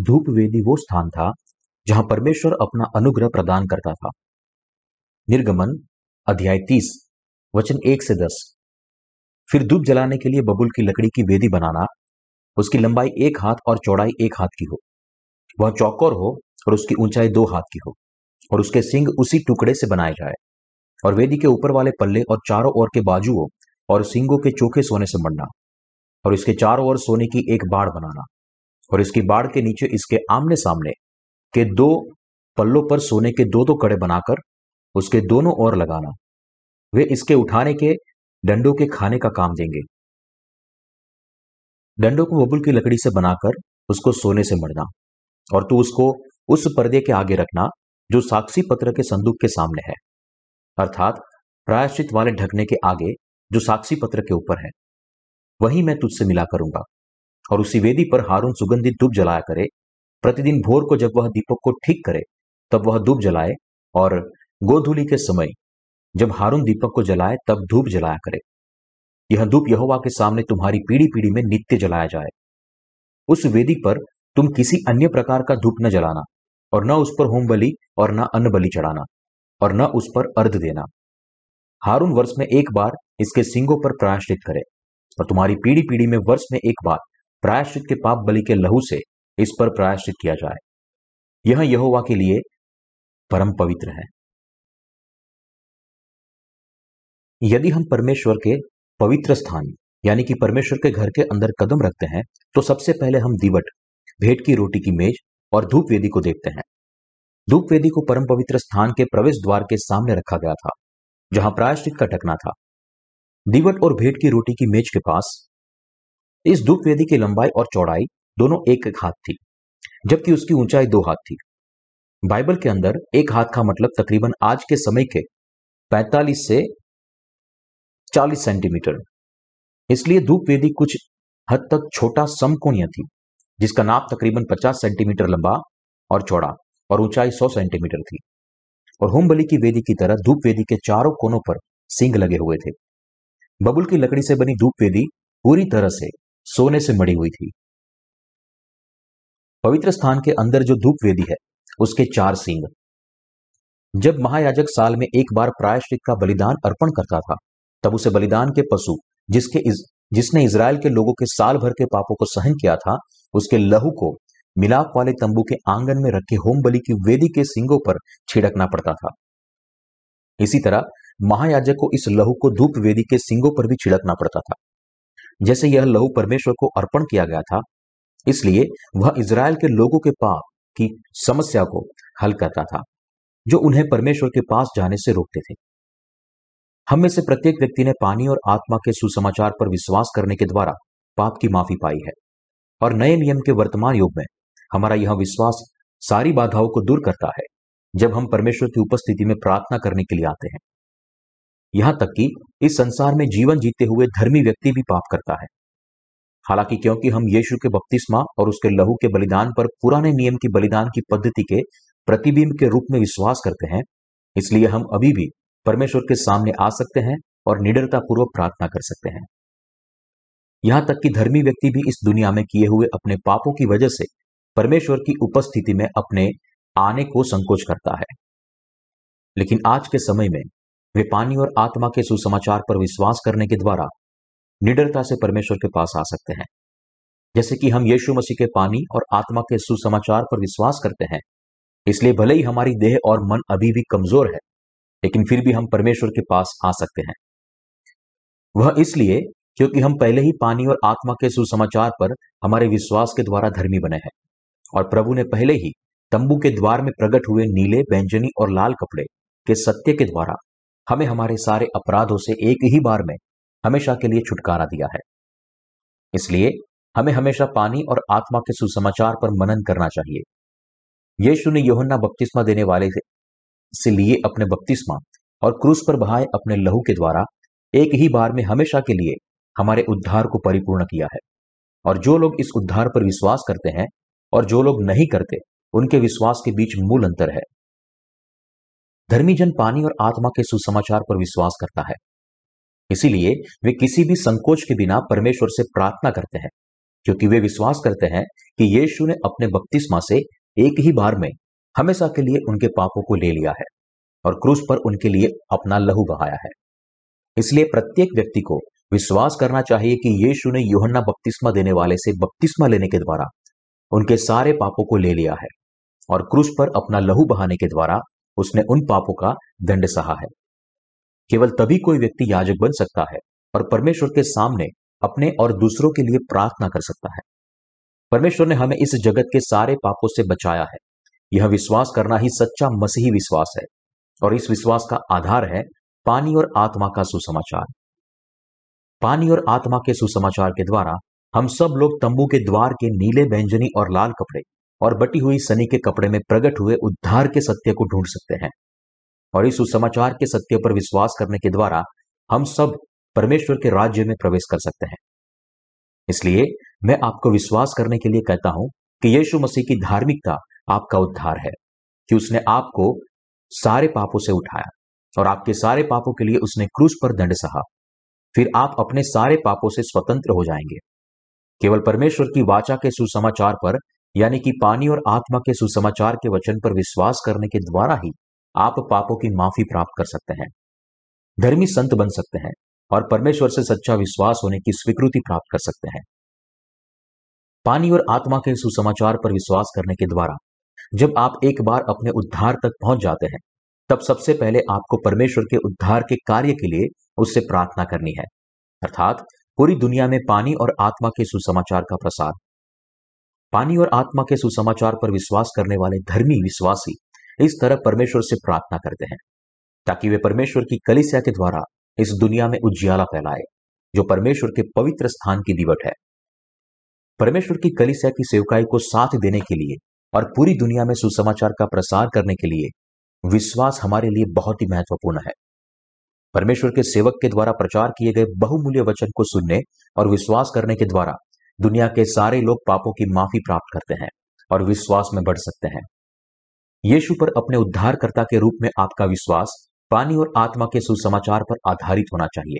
धूप वेदी वो स्थान था जहाँ परमेश्वर अपना अनुग्रह प्रदान करता था। निर्गमन, अध्याय तीस, वचन एक से दस। फिर धूप जलाने के लिए बबुल की लकड़ी की वेदी बनाना, उसकी लंबाई एक हाथ और चौड़ाई एक हाथ की हो। वह चौकोर हो और उसकी ऊंचाई दो हाथ की हो, और उसके सिंग उसी टुकड़े से बनाए जाए। और वेदी के ऊपर वाले पल्ले और चारों ओर के बाजुओं और सिंगों के चोखे सोने से मरना और इसके चारों ओर सोने की एक बाड़ बनाना। और इसकी बाड़ के नीचे इसके आमने सामने के दो पल्लों पर सोने के दो दो कड़े बनाकर उसके दोनों ओर लगाना। वे इसके उठाने के डंडों के खाने का काम देंगे। डंडों को बबुल की लकड़ी से बनाकर उसको सोने से मरना और तू उसको उस पर्दे के आगे रखना जो साक्षी पत्र के संदूक के सामने है। अर्थात प्रायश्चित वाले ढकने के आगे जो साक्षी पत्र के ऊपर है। वही मैं तुझसे मिला करूँगा। और उसी वेदी पर हारून सुगंधित धूप जलाया करे। प्रतिदिन भोर को जब वह दीपक को ठीक करे, तब वह धूप जलाए और गोधूली के समय जब हारून दीपक को जलाए, तब धूप जलाया करे। यह धूप यहोवा के सामने तुम्हारी पीढ़ी पीढ़ी में नित्य जलाया जाए। उस वेदी पर तुम किसी अन्य प्रकार का धूप न जलाना और न उस पर होम बलि और न अन्न बलि चढ़ाना और न उस पर अर्ध देना। हारून वर्ष में एक बार इसके सिंगों पर प्रायश्चित करे और तुम्हारी पीढ़ी पीढ़ी में वर्ष में एक बार प्रायश्चित के पाप बलि के लहू से इस पर प्रायश्चित किया जाए। यह यहोवा के लिए परम पवित्र है। यदि हम परमेश्वर के पवित्र स्थान, यानी कि परमेश्वर के घर के अंदर कदम रखते हैं तो सबसे पहले हम दीवट, भेंट की रोटी की मेज और धूप वेदी को देखते हैं। धूप वेदी को परम पवित्र स्थान के प्रवेश द्वार के सामने रखा गया था, जहाँ प्रायश्चित का टकना था। दीवट और भेंट की रोटी की मेज के पास इस धूप वेदी की लंबाई और चौड़ाई दोनों एक एक हाथ थी, जबकि उसकी ऊंचाई दो हाथ थी। बाइबल के अंदर एक हाथ का मतलब तकरीबन आज के समय के 45 से 40 सेंटीमीटर। इसलिए धूप वेदी कुछ हद तक छोटा समकोणीय थी, जिसका नाप तकरीबन 50 सेंटीमीटर लंबा और चौड़ा और ऊंचाई 100 सेंटीमीटर थी। और होम बलि की वेदी की तरह धूप वेदी के चारों कोनों पर सिंग लगे हुए थे। बबुल की लकड़ी से बनी धूप वेदी पूरी तरह से सोने से मड़ी हुई थी। पवित्र स्थान के अंदर जो धूप वेदी है उसके चार सिंग। जब महायाजक साल में एक बार प्रायश्चित का बलिदान अर्पण करता था तब उसे बलिदान के पशु जिसके इस, जिसने इसराइल के लोगों के साल भर के पापों को सहन किया था उसके लहू को मिलाप वाले तंबू के आँगन में रखे होम बलि की वेदी के सिंगों पर छिड़कना पड़ता था। इसी तरह महायाजक को इस लहू को धूप वेदी के सिंगों पर भी छिड़कना पड़ता था। जैसे यह लहू परमेश्वर को अर्पण किया गया था, इसलिए वह इसराइल के लोगों के पाप की समस्या को हल करता था, जो उन्हें परमेश्वर के पास जाने से रोकते थे। हम में से प्रत्येक व्यक्ति ने पानी और आत्मा के सुसमाचार पर विश्वास करने के द्वारा पाप की माफ़ी पाई है, और नए नियम के वर्तमान युग में हमारा यह विश्वास सारी बाधाओं को दूर करता है, जब हम परमेश्वर की उपस्थिति में प्रार्थना करने के लिए आते हैं। यहाँ तक कि इस संसार में जीवन जीते हुए धर्मी व्यक्ति भी पाप करता है। हालाँकि क्योंकि हम यीशु के बपतिस्मा और उसके लहू के बलिदान पर पुराने नियम की बलिदान की पद्धति के प्रतिबिंब के रूप में विश्वास करते हैं, इसलिए हम अभी भी परमेश्वर के सामने आ सकते हैं और निडरता पूर्वक प्रार्थना कर सकते हैं। यहाँ तक कि धर्मी व्यक्ति भी इस दुनिया में किए हुए अपने पापों की वजह से परमेश्वर की उपस्थिति में अपने आने को संकोच करता है। लेकिन आज के समय में वे पानी और आत्मा के सुसमाचार पर विश्वास करने के द्वारा निडरता से परमेश्वर के पास आ सकते हैं। जैसे कि हम यीशु मसीह के पानी और आत्मा के सुसमाचार पर विश्वास करते हैं, इसलिए भले ही हमारी देह और मन अभी भी कमज़ोर है, लेकिन फिर भी हम परमेश्वर के पास आ सकते हैं। वह इसलिए क्योंकि हम पहले ही पानी और आत्मा के सुसमाचार पर हमारे विश्वास के द्वारा धर्मी बने हैं और प्रभु ने पहले ही तंबू के द्वार में प्रकट हुए नीले, बैंजनी और लाल कपड़े के सत्य के द्वारा हमें हमारे सारे अपराधों से एक ही बार में हमेशा के लिए छुटकारा दिया है। इसलिए हमें हमेशा पानी और आत्मा के सुसमाचार पर मनन करना चाहिए। यीशु ने योहन्ना बपतिस्मा देने वाले से लिए अपने बपतिस्मा और क्रूस पर बहाए अपने लहू के द्वारा एक ही बार में हमेशा के लिए हमारे उद्धार को परिपूर्ण किया है। और जो लोग इस उद्धार पर विश्वास करते हैं और जो लोग नहीं करते, उनके विश्वास के बीच मूल अंतर है। धर्मी जन पानी और आत्मा के सुसमाचार पर विश्वास करता है। इसीलिए वे किसी भी संकोच के बिना परमेश्वर से प्रार्थना करते हैं, क्योंकि वे विश्वास करते हैं कि यीशु ने अपने बपतिस्मा से एक ही बार में हमेशा के लिए उनके पापों को ले लिया है और क्रूस पर उनके लिए अपना लहू बहाया है। इसलिए प्रत्येक व्यक्ति को विश्वास करना चाहिए कि यीशु ने योहन्ना बपतिस्मा देने वाले से बपतिस्मा लेने के द्वारा उनके सारे पापों को ले लिया है और क्रूस पर अपना लहू बहाने के द्वारा उसने उन पापों का दंड सहा है। केवल तभी कोई व्यक्ति याजक बन सकता है और परमेश्वर के सामने अपने और दूसरों के लिए प्रार्थना कर सकता है। परमेश्वर ने हमें इस जगत के सारे पापों से बचाया है। यह विश्वास करना ही सच्चा मसीही विश्वास है और इस विश्वास का आधार है पानी और आत्मा का सुसमाचार। पानी और आत्मा के सुसमाचार के द्वारा हम सब लोग तंबू के द्वार के नीले व्यंजनी और लाल कपड़े और बटी हुई सनी के कपड़े में प्रकट हुए उद्धार के सत्य को ढूंढ सकते हैं। और इस सुसमाचार के सत्य पर विश्वास करने के द्वारा हम सब परमेश्वर के राज्य में प्रवेश कर सकते हैं। इसलिए मैं आपको विश्वास करने के लिए कहता हूँ कि यीशु मसीह की धार्मिकता आपका उद्धार है, कि उसने आपको सारे पापों से उठाया और आपके सारे पापों के लिए उसने क्रूस पर दंड सहा। फिर आप अपने सारे पापों से स्वतंत्र हो जाएँगे। केवल परमेश्वर की वाचा के सुसमाचार पर यानी कि पानी और आत्मा के सुसमाचार के वचन पर विश्वास करने के द्वारा ही आप पापों की माफ़ी प्राप्त कर सकते हैं। धर्मी संत बन सकते हैं और परमेश्वर से सच्चा विश्वास होने की स्वीकृति प्राप्त कर सकते हैं। पानी और आत्मा के सुसमाचार पर विश्वास करने के द्वारा जब आप एक बार अपने उद्धार तक पहुँच जाते हैं, तब सबसे पहले आपको परमेश्वर के उद्धार के कार्य के लिए उससे प्रार्थना करनी है। अर्थात पूरी दुनिया में पानी और आत्मा के सुसमाचार का प्रसार पानी और आत्मा के सुसमाचार पर विश्वास करने वाले धर्मी विश्वासी इस तरह परमेश्वर से प्रार्थना करते हैं, ताकि वे परमेश्वर की कलिसिया के द्वारा इस दुनिया में उज्याला फैलाए, जो परमेश्वर के पवित्र स्थान की दिवट है। परमेश्वर की कलिसिया की सेवकाई को साथ देने के लिए और पूरी दुनिया में सुसमाचार का प्रसार करने के लिए विश्वास हमारे लिए बहुत ही महत्वपूर्ण है। परमेश्वर के सेवक के द्वारा प्रचार किए गए बहुमूल्य वचन को सुनने और विश्वास करने के द्वारा दुनिया के सारे लोग पापों की माफ़ी प्राप्त करते हैं और विश्वास में बढ़ सकते हैं। यीशु पर अपने उद्धारकर्ता के रूप में आपका विश्वास पानी और आत्मा के सुसमाचार पर आधारित होना चाहिए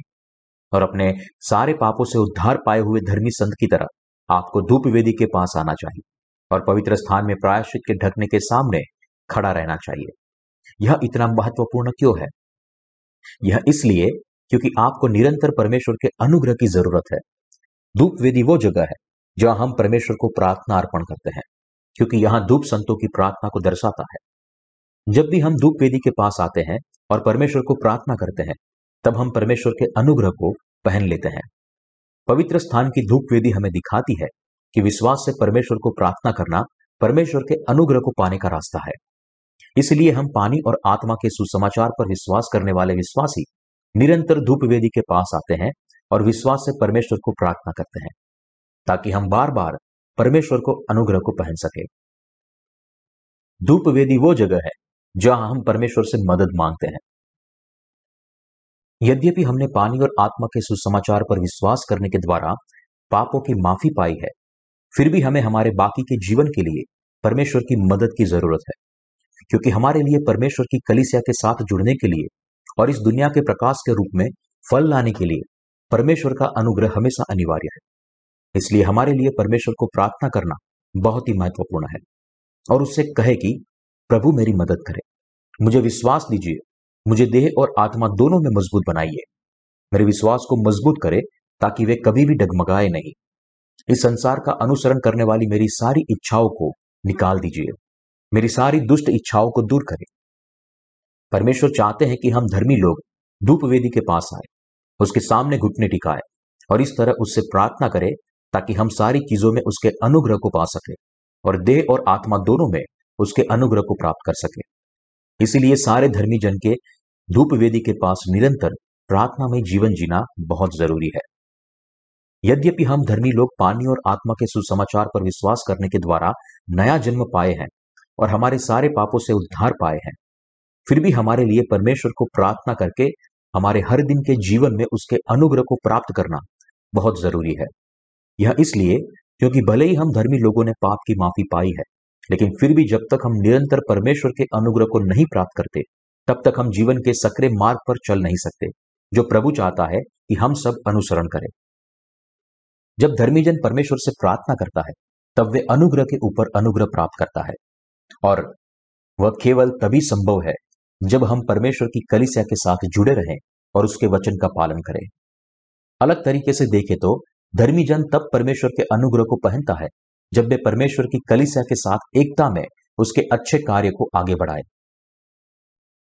और अपने सारे पापों से उद्धार पाए हुए धर्मी संत की तरह आपको धूप वेदी के पास आना चाहिए और पवित्र स्थान में प्रायश्चित के ढकने के सामने खड़ा रहना चाहिए। यह इतना महत्वपूर्ण क्यों है? यह इसलिए क्योंकि आपको निरंतर परमेश्वर के अनुग्रह की ज़रूरत है। धूप वेदी वो जगह है, जहाँ हम परमेश्वर को प्रार्थना अर्पण करते हैं, क्योंकि यहाँ धूप संतों की प्रार्थना को दर्शाता है। जब भी हम धूप वेदी के पास आते हैं और परमेश्वर को प्रार्थना करते हैं, तब हम परमेश्वर के अनुग्रह को पहन लेते हैं। पवित्र स्थान की धूप वेदी हमें दिखाती है कि विश्वास से परमेश्वर को प्रार्थना करना परमेश्वर के अनुग्रह को पाने का रास्ता है। इसलिए हम पानी और आत्मा के सुसमाचार पर विश्वास करने वाले विश्वासी निरंतर धूप वेदी के पास आते हैं और विश्वास से परमेश्वर को प्रार्थना करते हैं, ताकि हम बार बार परमेश्वर को अनुग्रह को पहन सके। धूप वेदी वो जगह है, जहाँ हम परमेश्वर से मदद मांगते हैं। यद्यपि हमने पानी और आत्मा के सुसमाचार पर विश्वास करने के द्वारा पापों की माफ़ी पाई है, फिर भी हमें हमारे बाकी के जीवन के लिए परमेश्वर की मदद की ज़रूरत है, क्योंकि हमारे लिए परमेश्वर की कलिसिया के साथ जुड़ने के लिए और इस दुनिया के प्रकाश के रूप में फल लाने के लिए परमेश्वर का अनुग्रह हमेशा अनिवार्य है। इसलिए हमारे लिए परमेश्वर को प्रार्थना करना बहुत ही महत्वपूर्ण है और उससे कहे कि, प्रभु मेरी मदद करे। मुझे विश्वास दीजिए। मुझे देह और आत्मा दोनों में मज़बूत बनाइए। मेरे विश्वास को मज़बूत करे ताकि वे कभी भी डगमगाए नहीं। इस संसार का अनुसरण करने वाली मेरी सारी इच्छाओं को निकाल दीजिए। मेरी सारी दुष्ट इच्छाओं को दूर करें। परमेश्वर चाहते हैं कि हम धर्मी लोग धूप वेदी के पास आए। उसके सामने घुटने टिकाए और इस तरह उससे प्रार्थना करें ताकि हम सारी चीज़ों में उसके अनुग्रह को पा सके और देह और आत्मा दोनों में उसके अनुग्रह को प्राप्त कर सके। इसीलिए सारे धर्मी जन के धूप वेदी के पास निरंतर प्रार्थना में जीवन जीना बहुत ज़रूरी है। यद्यपि हम धर्मी लोग पानी और आत्मा के सुसमाचार पर विश्वास करने के द्वारा नया जन्म पाए हैं और हमारे सारे पापों से उद्धार पाए हैं, फिर भी हमारे लिए परमेश्वर को प्रार्थना करके हमारे हर दिन के जीवन में उसके अनुग्रह को प्राप्त करना बहुत ज़रूरी है। यह इसलिए क्योंकि भले ही हम धर्मी लोगों ने पाप की माफ़ी पाई है, लेकिन फिर भी जब तक हम निरंतर परमेश्वर के अनुग्रह को नहीं प्राप्त करते, तब तक हम जीवन के सक्रिय मार्ग पर चल नहीं सकते, जो प्रभु चाहता है कि हम सब अनुसरण करें। जब धर्मीजन परमेश्वर से प्रार्थना करता है, तब वे अनुग्रह के ऊपर अनुग्रह प्राप्त करता है, और वह केवल तभी संभव है जब हम परमेश्वर की कलिसिया के साथ जुड़े रहें और उसके वचन का पालन करें। अलग तरीके से देखें तो धर्मी जन तब परमेश्वर के अनुग्रह को पहनता है, जब वे परमेश्वर की कलिसिया के साथ एकता में उसके अच्छे कार्य को आगे बढ़ाए।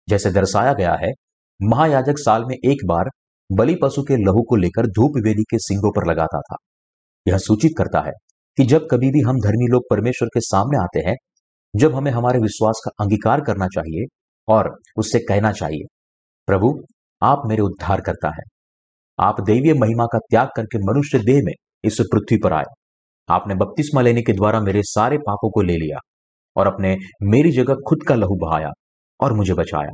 जैसे दर्शाया गया है, महायाजक साल में एक बार बलि पशु के लहू को लेकर धूप वेदी के सिंगों पर लगाता था। यह सूचित करता है कि जब कभी भी हम धर्मी लोग परमेश्वर के सामने आते हैं, जब हमें हमारे विश्वास का अंगीकार करना चाहिए और उससे कहना चाहिए, प्रभु, आप मेरे उद्धार करता है। आप दैवीय महिमा का त्याग करके मनुष्य देह में इस पृथ्वी पर आए। आपने बपतिस्मा लेने के द्वारा मेरे सारे पापों को ले लिया और अपने मेरी जगह खुद का लहू बहाया और मुझे बचाया।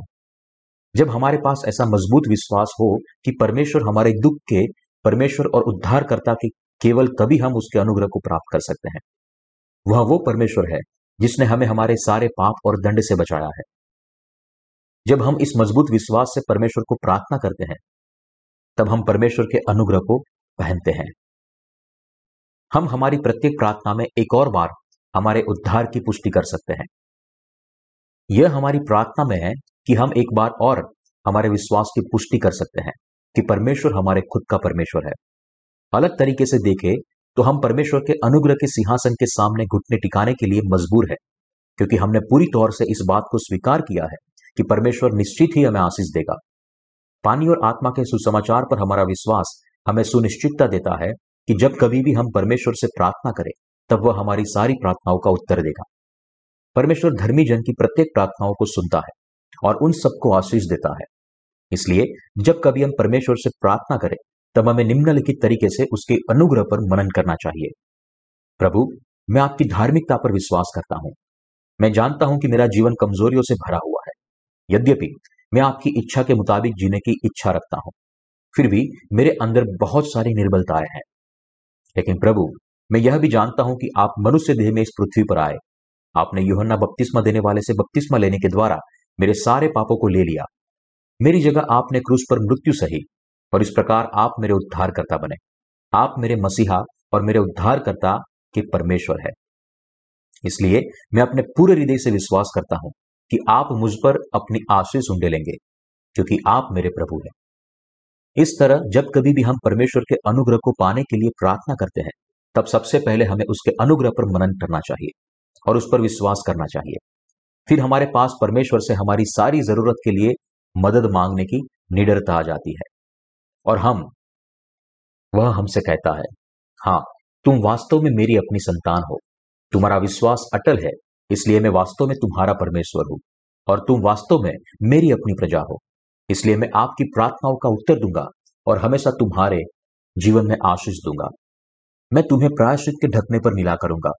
जब हमारे पास ऐसा मज़बूत विश्वास हो कि परमेश्वर हमारे दुख के, परमेश्वर और उद्धारकर्ता के केवल तभी हम उसके अनुग्रह को प्राप्त कर सकते हैं। वह वो परमेश्वर है जिसने हमें हमारे सारे पाप और दंड से बचाया है। जब हम इस मज़बूत विश्वास से परमेश्वर को प्रार्थना करते हैं, तब हम परमेश्वर के अनुग्रह को पहनते हैं। हम हमारी प्रत्येक प्रार्थना में एक और बार हमारे उद्धार की पुष्टि कर सकते हैं। यह हमारी प्रार्थना में है कि हम एक बार और हमारे विश्वास की पुष्टि कर सकते हैं कि परमेश्वर हमारे खुद का परमेश्वर है। अलग तरीके से देखें तो हम परमेश्वर के अनुग्रह के सिंहासन के सामने घुटने टिकाने के लिए मजबूर है, क्योंकि हमने पूरी तौर से इस बात को स्वीकार किया है कि परमेश्वर निश्चित ही हमें आशीष देगा। पानी और आत्मा के सुसमाचार पर हमारा विश्वास हमें सुनिश्चितता देता है कि जब कभी भी हम परमेश्वर से प्रार्थना करें, तब वह हमारी सारी प्रार्थनाओं का उत्तर देगा। परमेश्वर धर्मी जन की प्रत्येक प्रार्थनाओं को सुनता है और उन सबको आशीष देता है। इसलिए जब कभी हम परमेश्वर से प्रार्थना करें, तब हमें निम्नलिखित तरीके से उसके अनुग्रह पर मनन करना चाहिए। प्रभु, मैं आपकी धार्मिकता पर विश्वास करता हूँ। मैं जानता हूँ कि मेरा जीवन कमजोरियों से भरा हुआ है। यद्यपि मैं आपकी इच्छा के मुताबिक जीने की इच्छा रखता हूँ, फिर भी मेरे अंदर बहुत सारी निर्बलताएँ हैं। लेकिन प्रभु, मैं यह भी जानता हूँ कि आप मनुष्य देह में इस पृथ्वी पर आए। आपने योहन्ना बपतिस्मा देने वाले से बपतिस्मा लेने के द्वारा मेरे सारे पापों को ले लिया। मेरी जगह आपने क्रूस पर मृत्यु सही, और इस प्रकार आप मेरे उद्धारकर्ता बने। आप मेरे मसीहा और मेरे उद्धारकर्ता के परमेश्वर है। इसलिए मैं अपने पूरे हृदय से विश्वास करता हूँ कि आप मुझ पर अपनी आशीष लेंगे, क्योंकि आप मेरे प्रभु हैं। इस तरह जब कभी भी हम परमेश्वर के अनुग्रह को पाने के लिए प्रार्थना करते हैं, तब सबसे पहले हमें उसके अनुग्रह पर मनन करना चाहिए और उस पर विश्वास करना चाहिए। फिर हमारे पास परमेश्वर से हमारी सारी ज़रूरत के लिए मदद मांगने की निडरता आ जाती है। और हम, वह हमसे कहता है, हाँ, तुम वास्तव में मेरी अपनी संतान हो। तुम्हारा विश्वास अटल है इसलिए मैं वास्तव में तुम्हारा परमेश्वर हूँ, और तुम वास्तव में मेरी अपनी प्रजा हो। इसलिए मैं आपकी प्रार्थनाओं का उत्तर दूँगा और हमेशा तुम्हारे जीवन में आशीष दूँगा। मैं तुम्हें प्रायश्चित के ढकने पर मिला करूँगा।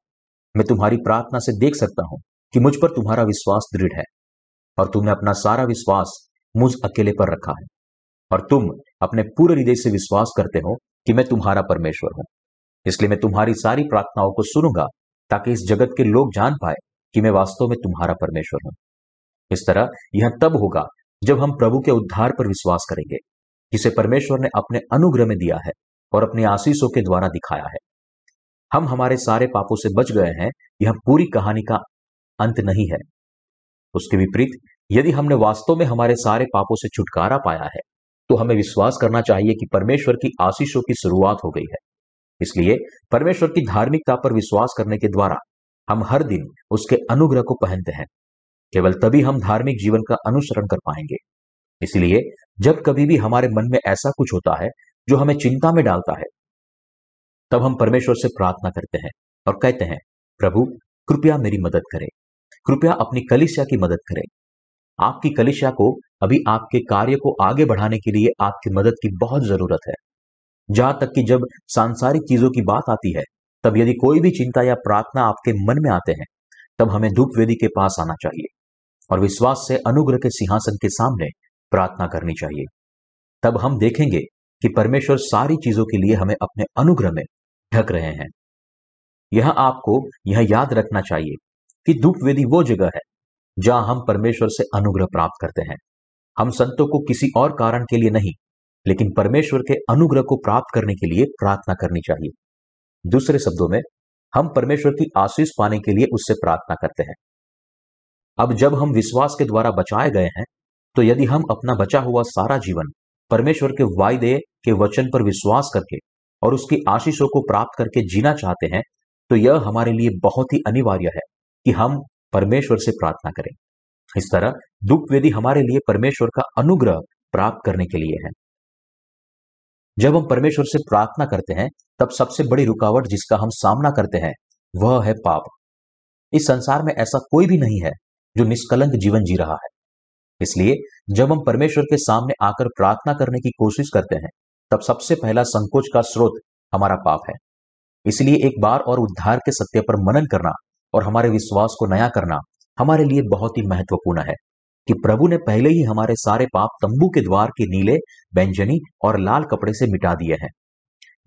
मैं तुम्हारी प्रार्थना से देख सकता हूँ कि मुझ पर तुम्हारा विश्वास दृढ़ है, और तुमने अपना सारा विश्वास मुझ अकेले पर रखा है, और तुम अपने पूरे हृदय से विश्वास करते हो कि मैं तुम्हारा परमेश्वर हूँ। इसलिए मैं तुम्हारी सारी प्रार्थनाओं को सुनूँगा ताकि इस जगत के लोग जान पाए कि मैं वास्तव में तुम्हारा परमेश्वर हूँ। इस तरह यह तब होगा जब हम प्रभु के उद्धार पर विश्वास करेंगे, जिसे परमेश्वर ने अपने अनुग्रह में दिया है और अपने आशीषों के द्वारा दिखाया है। हम हमारे सारे पापों से बच गए हैं, यह पूरी कहानी का अंत नहीं है। उसके विपरीत, यदि हमने वास्तव में हमारे सारे पापों से छुटकारा पाया है तो हमें विश्वास करना चाहिए कि परमेश्वर की आशीषों की शुरुआत हो गई है। इसलिए परमेश्वर की धार्मिकता पर विश्वास करने के द्वारा हम हर दिन उसके अनुग्रह को पहनते हैं। केवल तभी हम धार्मिक जीवन का अनुसरण कर पाएँगे। इसलिए, जब कभी भी हमारे मन में ऐसा कुछ होता है, जो हमें चिंता में डालता है, तब हम परमेश्वर से प्रार्थना करते हैं और कहते हैं, प्रभु, कृपया मेरी मदद करें। कृपया अपनी कलिसिया की मदद करें। आपकी कलिसिया को अभी आपके कार्य को आगे बढ़ाने के लिए आपकी मदद की बहुत ज़रूरत है। जहाँ तक कि जब सांसारिक चीज़ों की बात आती है तब यदि कोई भी चिंता या प्रार्थना आपके मन में आते हैं, तब हमें धूप वेदी के पास आना चाहिए और विश्वास से अनुग्रह के सिंहासन के सामने प्रार्थना करनी चाहिए। तब हम देखेंगे कि परमेश्वर सारी चीज़ों के लिए हमें अपने अनुग्रह में ढक रहे हैं। यह आपको यह याद रखना चाहिए कि धूप वेदी वो जगह है, जहाँ हम परमेश्वर से अनुग्रह प्राप्त करते हैं। हम संतों को किसी और कारण के लिए नहीं, लेकिन परमेश्वर के अनुग्रह को प्राप्त करने के लिए प्रार्थना करनी चाहिए। दूसरे शब्दों में, हम परमेश्वर की आशीष पाने के लिए उससे प्रार्थना करते हैं। अब जब हम विश्वास के द्वारा बचाए गए हैं तो यदि हम अपना बचा हुआ सारा जीवन परमेश्वर के वायदे के वचन पर विश्वास करके और उसकी आशीषों को प्राप्त करके जीना चाहते हैं तो यह हमारे लिए बहुत ही अनिवार्य है कि हम परमेश्वर से प्रार्थना करें। इस तरह दुख वेदी हमारे लिए परमेश्वर का अनुग्रह प्राप्त करने के लिए है। जब हम परमेश्वर से प्रार्थना करते हैं, तब सबसे बड़ी रुकावट जिसका हम सामना करते हैं, वह है पाप। इस संसार में ऐसा कोई भी नहीं है जो निष्कलंक जीवन जी रहा है। इसलिए जब हम परमेश्वर के सामने आकर प्रार्थना करने की कोशिश करते हैं, तब सबसे पहला संकोच का स्रोत हमारा पाप है। इसलिए एक बार और उद्धार के सत्य पर मनन करना और हमारे विश्वास को नया करना हमारे लिए बहुत ही महत्वपूर्ण है। कि प्रभु ने पहले ही हमारे सारे पाप तंबू के द्वार के नीले, व्यंजनी और लाल कपड़े से मिटा दिए हैं।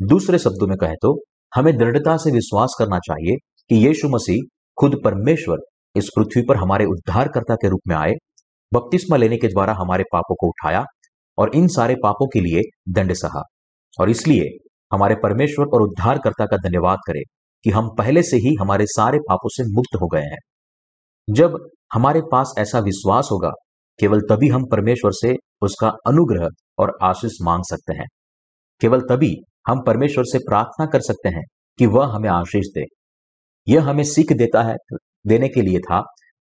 दूसरे शब्दों में कहे तो हमें दृढ़ता से विश्वास करना चाहिए कि यीशु मसीह खुद परमेश्वर इस पृथ्वी पर हमारे उद्धारकर्ता के रूप में आए, बपतिस्मा लेने के द्वारा हमारे पापों को उठाया और इन सारे पापों के लिए दंड सहा। और इसलिए हमारे परमेश्वर और उद्धारकर्ता का धन्यवाद करें कि हम पहले से ही हमारे सारे पापों से मुक्त हो गए हैं। जब हमारे पास ऐसा विश्वास होगा, केवल तभी हम परमेश्वर से उसका अनुग्रह और आशीष मांग सकते हैं। केवल तभी हम परमेश्वर से प्रार्थना कर सकते हैं कि वह हमें आशीष दे। यह हमें सीख देता है, देने के लिए था,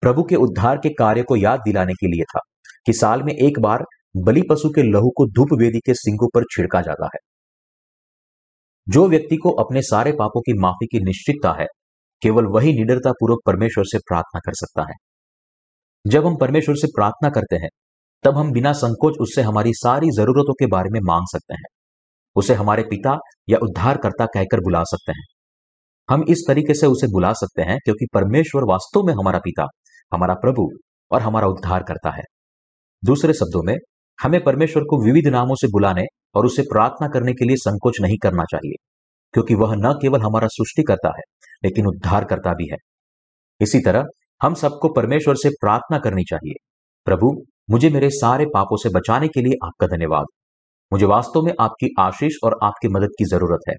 प्रभु के उद्धार के कार्य को याद दिलाने के लिए था, कि साल में एक बार बलि पशु के लहू को धूप वेदी के सिंगों पर छिड़का जाता है। जो व्यक्ति को अपने सारे पापों की माफ़ी की निश्चितता है, केवल वही निडरता पूर्वक परमेश्वर से प्रार्थना कर सकता है। जब हम परमेश्वर से प्रार्थना करते हैं, तब हम बिना संकोच उससे हमारी सारी जरूरतों के बारे में मांग सकते हैं। उसे हमारे पिता या उद्धारकर्ता कहकर बुला सकते हैं। हम इस तरीके से उसे बुला सकते हैं क्योंकि परमेश्वर वास्तव में हमारा पिता, हमारा प्रभु और हमारा उद्धार करता है। दूसरे शब्दों में, हमें परमेश्वर को विविध नामों से बुलाने और उसे प्रार्थना करने के लिए संकोच नहीं करना चाहिए, क्योंकि वह न केवल हमारा सृष्टि करता है, लेकिन उद्धार करता भी है। इसी तरह हम सबको परमेश्वर से प्रार्थना करनी चाहिए। प्रभु, मुझे मेरे सारे पापों से बचाने के लिए आपका धन्यवाद। मुझे वास्तव में आपकी आशीष और आपकी मदद की ज़रूरत है।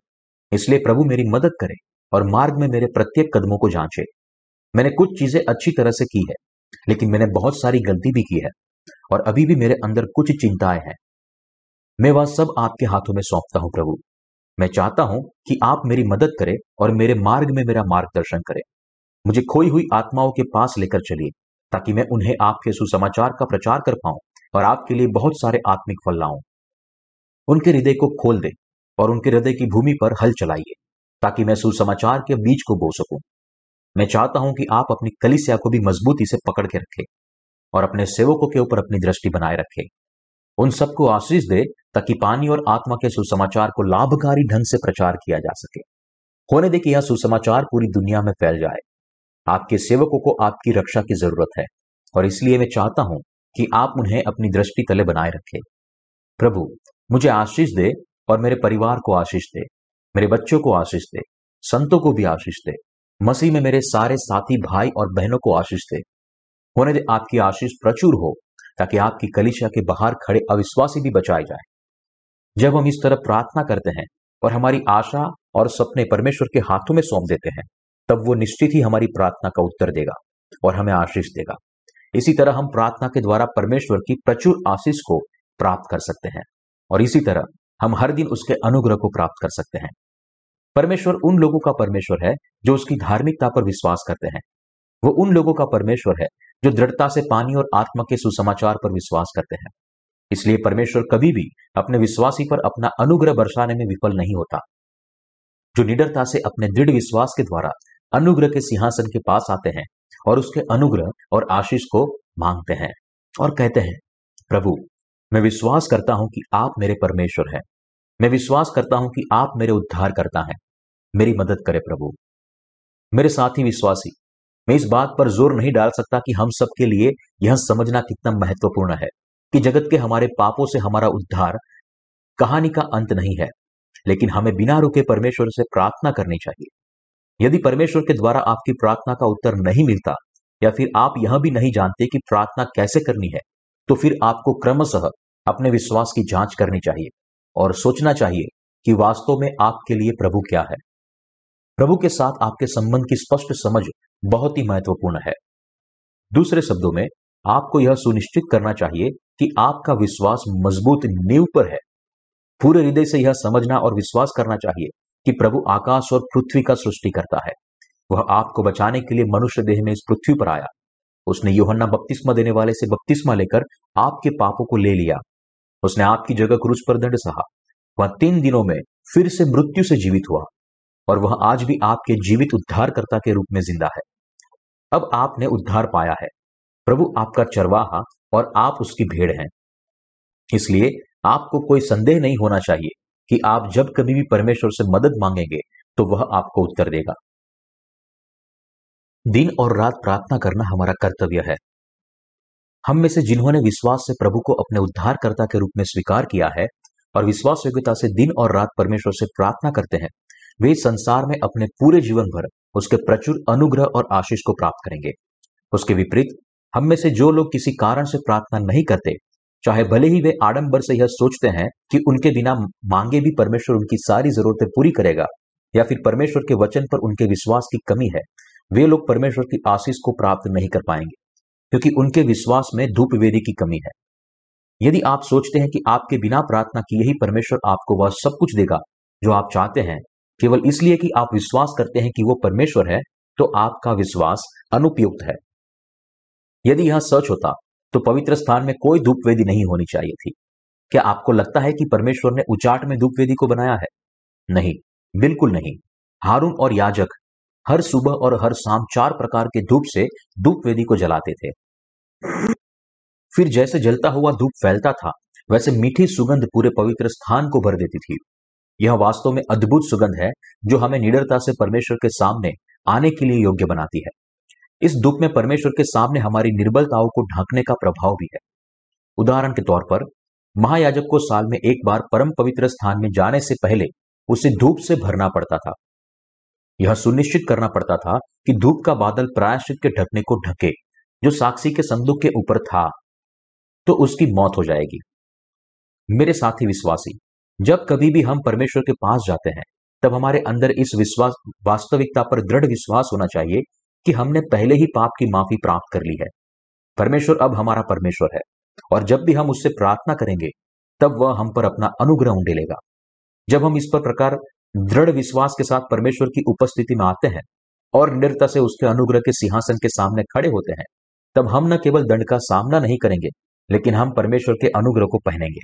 इसलिए प्रभु मेरी मदद करें और मार्ग में मेरे प्रत्येक कदमों को जांचे। मैंने कुछ चीज़ें अच्छी तरह से की है, लेकिन मैंने बहुत सारी गलती भी की है और अभी भी मेरे अंदर कुछ चिंताएँ हैं। मैं वह सब आपके हाथों में सौंपता हूँ प्रभु। मैं चाहता हूँ कि आप मेरी मदद करें और मेरे मार्ग में मेरा मार्गदर्शन करें। मुझे खोई हुई आत्माओं के पास लेकर चलिए, ताकि मैं उन्हें आपके सुसमाचार का प्रचार कर पाऊँ और आपके लिए बहुत सारे आत्मिक फल लाऊं। उनके हृदय को खोल दे और उनके हृदय की भूमि पर हल चलाइए, ताकि मैं सुसमाचार के बीज को बो सकूँ। मैं चाहता हूँ कि आप अपनी कलिसिया को भी मजबूती से पकड़ के रखें और अपने सेवकों के ऊपर अपनी दृष्टि बनाए रखें। उन सबको आशीष दे, ताकि पानी और आत्मा के सुसमाचार को लाभकारी ढंग से प्रचार किया जा सके। होने दे कि यह सुसमाचार पूरी दुनिया में फैल जाए। आपके सेवकों को आपकी रक्षा की ज़रूरत है और इसलिए मैं चाहता हूँ कि आप उन्हें अपनी दृष्टि तले बनाए रखें। प्रभु, मुझे आशीष दे और मेरे परिवार को आशीष दे, मेरे बच्चों को आशीष दे, संतों को भी आशीष दे, मसीह में मेरे सारे साथी भाई और बहनों को आशीष दे। होने दे आपकी आशीष प्रचुर हो, ताकि आपकी कलिशा के बाहर खड़े अविश्वासी भी बचाए जाए। जब हम इस तरह प्रार्थना करते हैं और हमारी आशा और सपने परमेश्वर के हाथों में सौंप देते हैं तब वो निश्चित ही हमारी प्रार्थना का उत्तर देगा और हमें आशीष देगा। इसी तरह हम प्रार्थना के द्वारा परमेश्वर की प्रचुर आशीष को प्राप्त कर सकते हैं और इसी तरह हम हर दिन उसके अनुग्रह को प्राप्त कर सकते हैं। परमेश्वर उन लोगों का परमेश्वर है जो उसकी धार्मिकता पर विश्वास करते हैं। वो उन लोगों का परमेश्वर है जो दृढ़ता से पानी और आत्मा के सुसमाचार पर विश्वास करते हैं। इसलिए परमेश्वर कभी भी अपने विश्वासी पर अपना अनुग्रह बरसाने में विफल नहीं होता। जो निडरता से अपने दृढ़ विश्वास के द्वारा अनुग्रह के सिंहासन के पास आते हैं और उसके अनुग्रह और आशीष को मांगते हैं और कहते हैं, प्रभु, मैं विश्वास करता हूँ कि आप मेरे परमेश्वर हैं। मैं विश्वास करता हूँ कि आप मेरे उद्धार करता है। मेरी मदद करे प्रभु। मेरे साथी विश्वासी, मैं इस बात पर ज़ोर नहीं डाल सकता कि हम सबके लिए यह समझना कितना महत्वपूर्ण है कि जगत के हमारे पापों से हमारा उद्धार कहानी का अंत नहीं है, लेकिन हमें बिना रुके परमेश्वर से प्रार्थना करनी चाहिए। यदि परमेश्वर के द्वारा आपकी प्रार्थना का उत्तर नहीं मिलता, या फिर आप यह भी नहीं जानते कि प्रार्थना कैसे करनी है तो फिर आपको क्रमशः अपने विश्वास की जाँच करनी चाहिए और सोचना चाहिए कि वास्तव में आपके लिए प्रभु क्या है। प्रभु के साथ आपके संबंध की स्पष्ट समझ बहुत ही महत्वपूर्ण है। दूसरे शब्दों में, आपको यह सुनिश्चित करना चाहिए कि आपका विश्वास मज़बूत नींव पर है। पूरे हृदय से यह समझना और विश्वास करना चाहिए कि प्रभु आकाश और पृथ्वी का सृष्टि करता है। वह आपको बचाने के लिए मनुष्य देह में इस पृथ्वी पर आया। उसने योहन्ना बपतिस्मा देने वाले से बपतिस्मा लेकर आपके पापों को ले लिया। उसने आपकी जगह क्रूज पर दंड सहा। वह तीन दिनों में फिर से मृत्यु से जीवित हुआ और वह आज भी आपके जीवित उद्धारकर्ता के रूप में ज़िंदा है। अब आपने उद्धार पाया है। प्रभु आपका चरवाहा और आप उसकी भेड़ हैं। इसलिए आपको कोई संदेह नहीं होना चाहिए। कि आप जब कभी भी परमेश्वर से मदद मांगेंगे तो वह आपको उत्तर देगा। दिन और रात प्रार्थना करना हमारा कर्तव्य है। हम में से जिन्होंने विश्वास से प्रभु को अपने उद्धारकर्ता के रूप में स्वीकार किया है और विश्वास योग्यता से दिन और रात परमेश्वर से प्रार्थना करते हैं, वे संसार में अपने पूरे जीवन भर उसके प्रचुर अनुग्रह और आशीष को प्राप्त करेंगे। उसके विपरीत, हम में से जो लोग किसी कारण से प्रार्थना नहीं करते चाहे भले ही वे आडंबर से यह सोचते हैं कि उनके बिना मांगे भी परमेश्वर उनकी सारी जरूरतें पूरी करेगा, या फिर परमेश्वर के वचन पर उनके विश्वास की कमी है, वे लोग परमेश्वर की आशीष को प्राप्त नहीं कर पाएँगे, क्योंकि उनके विश्वास में धूप वेदी की कमी है। यदि आप सोचते हैं कि आपके बिना प्रार्थना किए ही परमेश्वर आपको वह सब कुछ देगा, जो आप चाहते हैं, केवल इसलिए कि आप विश्वास करते हैं कि वो परमेश्वर है तो आपका विश्वास अनुपयुक्त है। यदि यह सच होता तो पवित्र स्थान में कोई धूप वेदी नहीं होनी चाहिए थी। क्या आपको लगता है कि परमेश्वर ने उचाट में धूप वेदी को बनाया है? नहीं, बिल्कुल नहीं। हारून और याजक हर सुबह और हर शाम चार प्रकार के धूप से धूप वेदी को जलाते थे। फिर जैसे जलता हुआ धूप फैलता था, वैसे मीठी सुगंध पूरे पवित्र स्थान को भर देती थी। यह वास्तव में अद्भुत सुगंध है, जो हमें निडरता से परमेश्वर के सामने आने के लिए योग्य बनाती है। इस दुख में परमेश्वर के सामने हमारी निर्बलताओं को ढांकने का प्रभाव भी है। उदाहरण के तौर पर, महायाजक को साल में एक बार परम पवित्र स्थान में जाने से पहले उसे धूप से भरना पड़ता था। यह सुनिश्चित करना पड़ता था कि धूप का बादल प्रायश्चित के ढकने को ढके, जो साक्षी के संदूक के ऊपर था तो उसकी मौत हो जाएगी। मेरे साथी विश्वासी, जब कभी भी हम परमेश्वर के पास जाते हैं, तब हमारे अंदर इस विश्वास, वास्तविकता पर दृढ़ विश्वास होना चाहिए कि हमने पहले ही पाप की माफ़ी प्राप्त कर ली है। परमेश्वर अब हमारा परमेश्वर है, और जब भी हम उससे प्रार्थना करेंगे, तब वह हम पर अपना अनुग्रह उंडेलेगा जब हम इस पर प्रकार दृढ़ विश्वास के साथ परमेश्वर की उपस्थिति में आते हैं, और निरता से उसके अनुग्रह के सिंहासन के सामने खड़े होते हैं, तब हम न केवल दंड का सामना नहीं करेंगे, लेकिन हम परमेश्वर के अनुग्रह को पहनेंगे।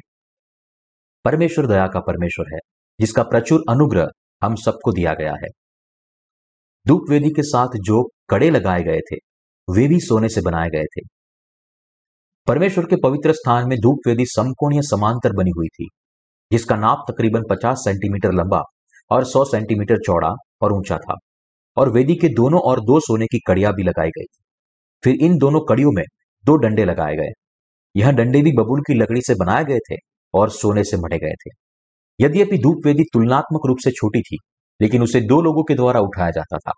परमेश्वर दया का परमेश्वर है, जिसका प्रचुर अनुग्रह हम सबको दिया गया है। धूप वेदी के साथ जो कड़े लगाए गए थे, वे भी सोने से बनाए गए थे। परमेश्वर के पवित्र स्थान में धूप वेदी समकोणीय समांतर बनी हुई थी, जिसका नाप तकरीबन 50 सेंटीमीटर लंबा और 100 सेंटीमीटर चौड़ा और ऊँचा था, और वेदी के दोनों और दो सोने की कड़ियाँ भी लगाई गई थी। फिर इन दोनों कड़ियों में दो डंडे लगाए गए। यह डंडे भी बबूल की लकड़ी से बनाए गए थे और सोने से मढ़े गए थे। यद्यपि धूप वेदी तुलनात्मक रूप से छोटी थी लेकिन उसे दो लोगों के द्वारा उठाया जाता था।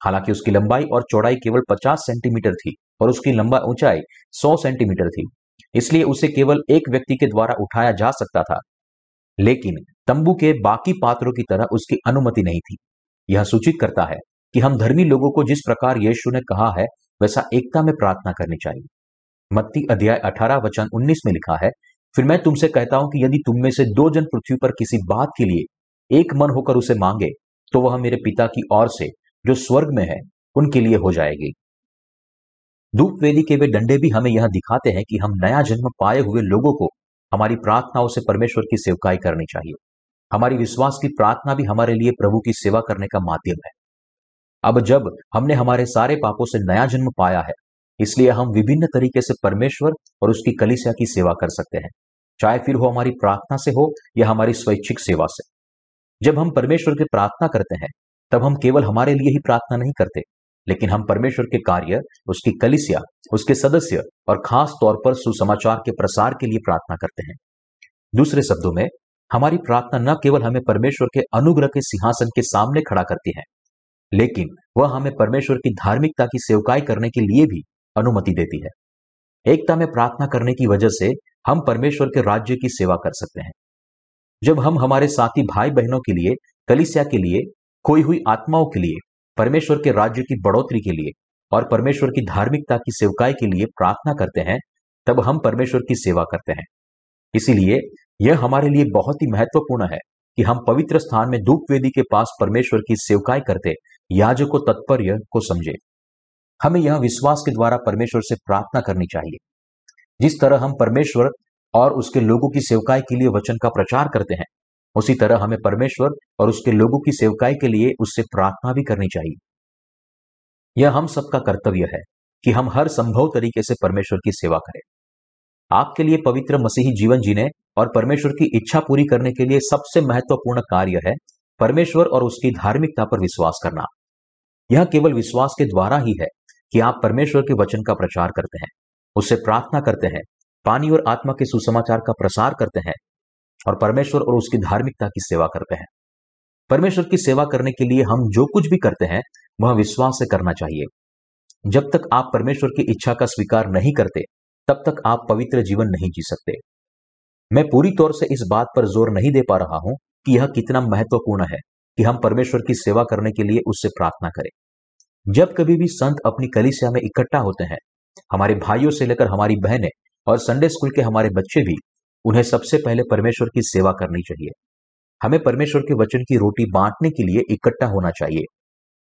हालाँकि उसकी लंबाई और चौड़ाई केवल 50 सेंटीमीटर थी और उसकी लंबा ऊंचाई 100 सेंटीमीटर थी, इसलिए उसे केवल एक व्यक्ति के द्वारा उठाया जा सकता था। लेकिन तंबू के बाकी पात्रों की तरह उसकी अनुमति नहीं थी। यह सूचित करता है कि हम धर्मी लोगों को जिस प्रकार यीशु ने कहा है, वैसा एकता में प्रार्थना करनी चाहिए। मत्ती अध्याय 18 वचन 19 में लिखा है, फिर मैं तुमसे कहता हूँ कि यदि तुम में से दो जन पृथ्वी पर किसी बात के लिए एक मन होकर उसे मांगे तो वह मेरे पिता की ओर से, जो स्वर्ग में है, उनके लिए हो जाएगी। धूप वेदी के वे डंडे भी हमें यह दिखाते हैं कि हम नया जन्म पाए हुए लोगों को, हमारी प्रार्थनाओं से परमेश्वर की सेवकाई करनी चाहिए। हमारी विश्वास की प्रार्थना भी हमारे लिए प्रभु की सेवा करने का माध्यम है। अब जब हमने हमारे सारे पापों से नया जन्म पाया है, इसलिए हम विभिन्न तरीके से परमेश्वर और उसकी कलिसिया की सेवा कर सकते हैं। चाहे फिर वो हमारी प्रार्थना से हो या हमारी स्वैच्छिक सेवा से। जब हम परमेश्वर की प्रार्थना करते हैं, तब हम केवल हमारे लिए ही प्रार्थना नहीं करते, लेकिन हम परमेश्वर के कार्य, उसकी कलिसिया, उसके सदस्य और खास तौर पर सुसमाचार के प्रसार के लिए प्रार्थना करते हैं। दूसरे शब्दों में, हमारी प्रार्थना न केवल हमें परमेश्वर के अनुग्रह के सिंहासन के सामने खड़ा करती है, लेकिन वह हमें परमेश्वर की धार्मिकता की सेवकाई करने के लिए भी अनुमति देती है। एकता में प्रार्थना करने की वजह से हम परमेश्वर के राज्य की सेवा कर सकते हैं। जब हम हमारे साथी भाई बहनों के लिए, कलिसिया के लिए, खोई हुई आत्माओं के लिए, परमेश्वर के राज्य की बढ़ोतरी के लिए और परमेश्वर की धार्मिकता की सेवकाई के लिए प्रार्थना करते हैं, तब हम परमेश्वर की सेवा करते हैं। इसीलिए, यह हमारे लिए बहुत ही महत्वपूर्ण है कि हम पवित्र स्थान में धूप वेदी के पास परमेश्वर की सेवकाई करते, याजकों तत्पर्य को समझे। हमें यह विश्वास के द्वारा परमेश्वर से प्रार्थना करनी चाहिए। जिस तरह हम परमेश्वर और उसके लोगों की सेवकाई के लिए वचन का प्रचार करते हैं। उसी तरह हमें परमेश्वर और उसके लोगों की सेवकाई के लिए उससे प्रार्थना भी करनी चाहिए। यह हम सबका कर्तव्य है कि हम हर संभव तरीके से परमेश्वर की सेवा करें। आपके लिए पवित्र मसीही जीवन जीने और परमेश्वर की इच्छा पूरी करने के लिए सबसे महत्वपूर्ण कार्य है परमेश्वर और उसकी धार्मिकता पर विश्वास करना। यह केवल विश्वास के द्वारा ही है कि आप परमेश्वर के वचन का प्रचार करते हैं, उससे प्रार्थना करते हैं पानी और आत्मा के सुसमाचार का प्रसार करते हैं और परमेश्वर और उसकी धार्मिकता की सेवा करते हैं। परमेश्वर की सेवा करने के लिए हम जो कुछ भी करते हैं, वह विश्वास से करना चाहिए। जब तक आप परमेश्वर की इच्छा का स्वीकार नहीं करते, तब तक आप पवित्र जीवन नहीं जी सकते। मैं पूरी तौर से इस बात पर ज़ोर नहीं दे पा रहा हूँ कि यह कितना महत्वपूर्ण है कि हम परमेश्वर की सेवा करने के लिए उससे प्रार्थना करें। जब कभी भी संत अपनी कलिसिया में इकट्ठा होते हैं, हमारे भाइयों से लेकर हमारी बहनें और संडे स्कूल के हमारे बच्चे भी, उन्हें सबसे पहले परमेश्वर की सेवा करनी चाहिए। हमें परमेश्वर के वचन की रोटी बांटने के लिए इकट्ठा होना चाहिए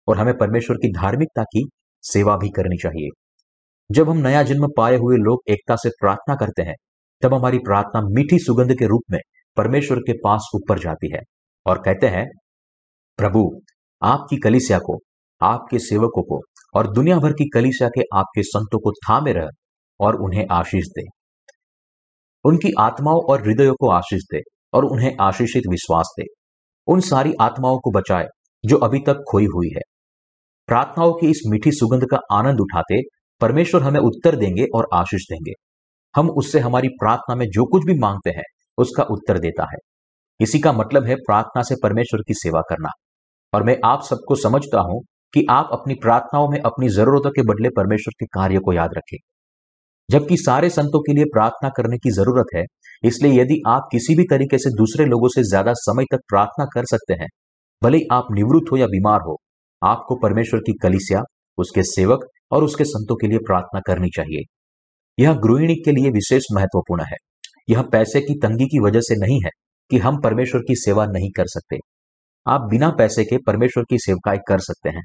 और हमें परमेश्वर की धार्मिकता की सेवा भी करनी चाहिए। जब हम नया जन्म पाए हुए लोग एकता से प्रार्थना करते हैं, तब हमारी प्रार्थना मीठी सुगंध के रूप में परमेश्वर के पास ऊपर जाती है और कहते हैं, प्रभु, आपकी कलिसिया को, आपके सेवकों को और दुनिया भर की कलिसिया के आपके संतों को थामे रह और उन्हें आशीष दे। उनकी आत्माओं और हृदयों को आशीष दे और उन्हें आशीषित विश्वास दे। उन सारी आत्माओं को बचाए जो अभी तक खोई हुई है। प्रार्थनाओं की इस मीठी सुगंध का आनंद उठाते परमेश्वर हमें उत्तर देंगे और आशीष देंगे। हम उससे हमारी प्रार्थना में जो कुछ भी मांगते हैं, उसका उत्तर देता है। इसी का मतलब है प्रार्थना से परमेश्वर की सेवा करना। और मैं आप सबको समझता हूँ कि आप अपनी प्रार्थनाओं में अपनी जरूरतों के बदले परमेश्वर के कार्य को याद रखें। जबकि सारे संतों के लिए प्रार्थना करने की ज़रूरत है, इसलिए यदि आप किसी भी तरीके से दूसरे लोगों से ज़्यादा समय तक प्रार्थना कर सकते हैं, भले आप निवृत्त हो या बीमार हो, आपको परमेश्वर की कलिसिया, उसके सेवक और उसके संतों के लिए प्रार्थना करनी चाहिए। यह गृहिणी के लिए विशेष महत्वपूर्ण है। यह पैसे की तंगी की वजह से नहीं है कि हम परमेश्वर की सेवा नहीं कर सकते। आप बिना पैसे के परमेश्वर की सेवकाई कर सकते हैं।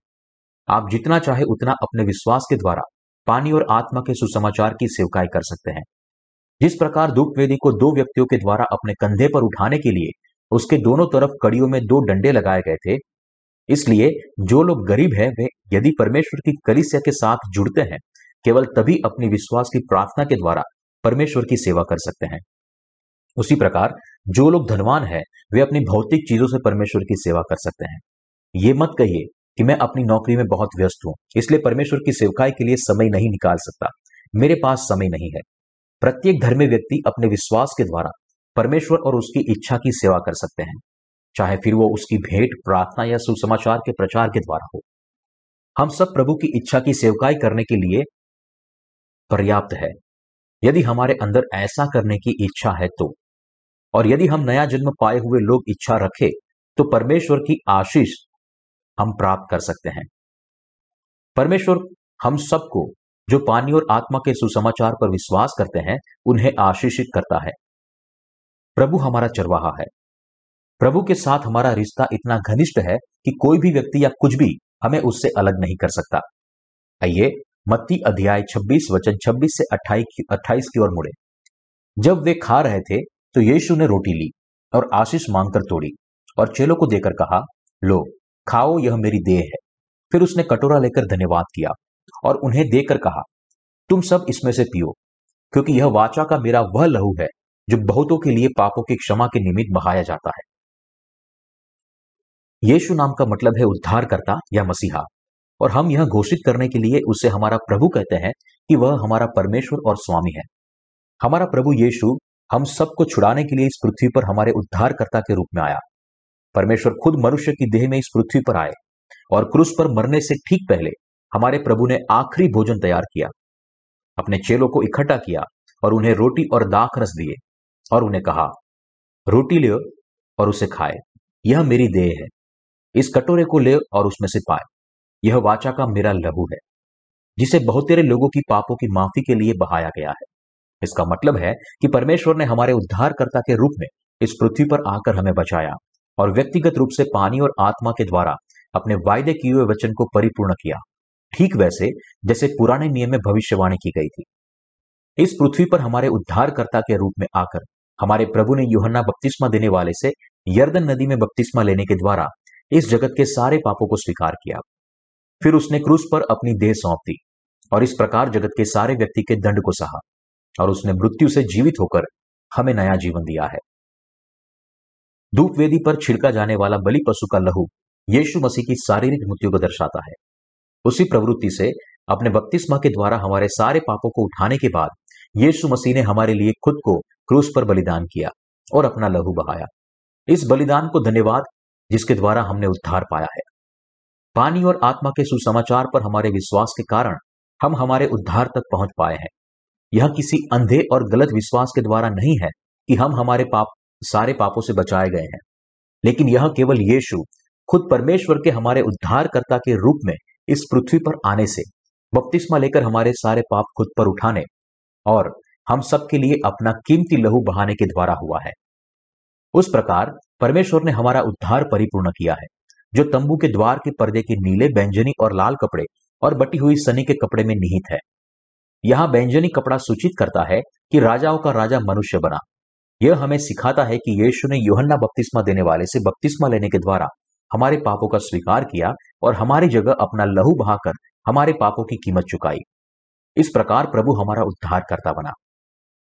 आप जितना चाहे उतना अपने विश्वास के द्वारा पानी और आत्मा के सुसमाचार की सेवकाई कर सकते हैं। जिस प्रकार धूप वेदी को दो व्यक्तियों के द्वारा अपने कंधे पर उठाने के लिए उसके दोनों तरफ़ कड़ियों में दो डंडे लगाए गए थे, इसलिए जो लोग गरीब हैं, वे यदि परमेश्वर की कलिसिया के साथ जुड़ते हैं, केवल तभी अपनी विश्वास की प्रार्थना के द्वारा परमेश्वर की सेवा कर सकते हैं। उसी प्रकार जो लोग धनवान हैं, वे अपनी भौतिक चीज़ों से परमेश्वर की सेवा कर सकते हैं। ये मत कहिए कि मैं अपनी नौकरी में बहुत व्यस्त हूँ, इसलिए परमेश्वर की सेवकाई के लिए समय नहीं निकाल सकता। मेरे पास समय नहीं है। प्रत्येक धर्मी व्यक्ति अपने विश्वास के द्वारा परमेश्वर और उसकी इच्छा की सेवा कर सकते हैं, चाहे फिर वो उसकी भेंट, प्रार्थना या सुसमाचार के प्रचार के द्वारा हो। हम सब प्रभु की इच्छा की सेवकाई करने के लिए पर्याप्त है। यदि हमारे अंदर ऐसा करने की इच्छा है तो। और यदि हम नया जन्म पाए हुए लोग इच्छा रखें तो परमेश्वर की आशीष हम प्राप्त कर सकते हैं। परमेश्वर हम सबको, जो पानी और आत्मा के सुसमाचार पर विश्वास करते हैं, उन्हें आशीषित करता है। प्रभु हमारा चरवाहा है। प्रभु के साथ हमारा रिश्ता इतना घनिष्ठ है कि कोई भी व्यक्ति या कुछ भी हमें उससे अलग नहीं कर सकता। आइए, मत्ती अध्याय 26 वचन 26 से 28 28 की ओर मुड़े। जब वे खा रहे थे तो यीशु ने रोटी ली और आशीष मांगकर तोड़ी और चेलों को देकर कहा, लो खाओ, यह मेरी देह है। फिर उसने कटोरा लेकर धन्यवाद किया और उन्हें देकर कहा, तुम सब इसमें से पियो, क्योंकि यह वाचा का मेरा वह लहू है, जो बहुतों के लिए पापों की क्षमा के निमित्त बहाया जाता है। यीशु नाम का मतलब है उद्धारकर्ता या मसीहा, और हम यह घोषित करने के लिए उसे हमारा प्रभु कहते हैं कि वह हमारा परमेश्वर और स्वामी है। हमारा प्रभु यीशु हम सबको छुड़ाने के लिए इस पृथ्वी पर हमारे उद्धारकर्ता के रूप में आया। परमेश्वर खुद मनुष्य की देह में इस पृथ्वी पर आए और क्रूस पर मरने से ठीक पहले हमारे प्रभु ने आखिरी भोजन तैयार किया। अपने चेलों को इकट्ठा किया और उन्हें रोटी और दाख रस दिए और उन्हें कहा, रोटी लियो और उसे खाए। यह मेरी देह है। इस कटोरे को ले और उसमें से पाए। यह वाचा का मेरा लहू है, जिसे बहुत तेरे लोगों की पापों की माफ़ी के लिए बहाया गया है। इसका मतलब है कि परमेश्वर ने हमारे उद्धारकर्ता के रूप में इस पृथ्वी पर आकर हमें बचाया। और व्यक्तिगत रूप से पानी और आत्मा के द्वारा अपने वायदे किए हुए वचन को परिपूर्ण किया। ठीक वैसे जैसे पुराने नियम में भविष्यवाणी की गई थी। इस पृथ्वी पर हमारे उद्धारकर्ता के रूप में आकर, हमारे प्रभु ने योहन्ना बपतिस्मा देने वाले से यर्दन नदी में बपतिस्मा लेने के द्वारा इस जगत के सारे पापों को स्वीकार किया। फिर उसने क्रूस पर अपनी देह सौंप दी और इस प्रकार जगत के सारे व्यक्ति के दंड को सहा और उसने मृत्यु से जीवित होकर हमें नया जीवन दिया है। धूप वेदी पर छिड़का जाने वाला बलि पशु का लहू यीशु मसीह की शारीरिक मृत्यु को दर्शाता है। उसी प्रवृत्ति से अपने बपतिस्मा के द्वारा हमारे सारे पापों को उठाने के बाद यीशु मसीह ने हमारे लिए खुद को क्रूस पर बलिदान किया और अपना लहू बहाया। इस बलिदान को धन्यवाद जिसके द्वारा हमने उद्धार पाया है। पानी और आत्मा के सुसमाचार पर हमारे विश्वास के कारण हम हमारे उद्धार तक पहुँच पाए हैं। यह किसी अंधे और गलत विश्वास के द्वारा नहीं है कि हम हमारे पाप सारे पापों से बचाए गए हैं। लेकिन यह केवल यीशु, खुद परमेश्वर के हमारे उद्धारकर्ता के रूप में इस पृथ्वी पर आने से, बपतिस्मा लेकर हमारे सारे पाप खुद पर उठाने और हम सबके लिए अपना कीमती लहू बहाने के द्वारा हुआ है। उस प्रकार परमेश्वर ने हमारा उद्धार परिपूर्ण किया है, जो तंबू के द्वार के पर्दे के नीले बैंजनी और लाल कपड़े और बटी हुई सनी के कपड़े में निहित है। यहाँ बैंजनी कपड़ा सूचित करता है कि राजाओं का राजा मनुष्य बना। यह हमें सिखाता है कि यीशु ने योहन्ना बपतिस्मा देने वाले से बपतिस्मा लेने के द्वारा हमारे पापों का स्वीकार किया और हमारी जगह अपना लहू बहाकर हमारे पापों की कीमत चुकाई। इस प्रकार प्रभु हमारा उद्धार करता बना।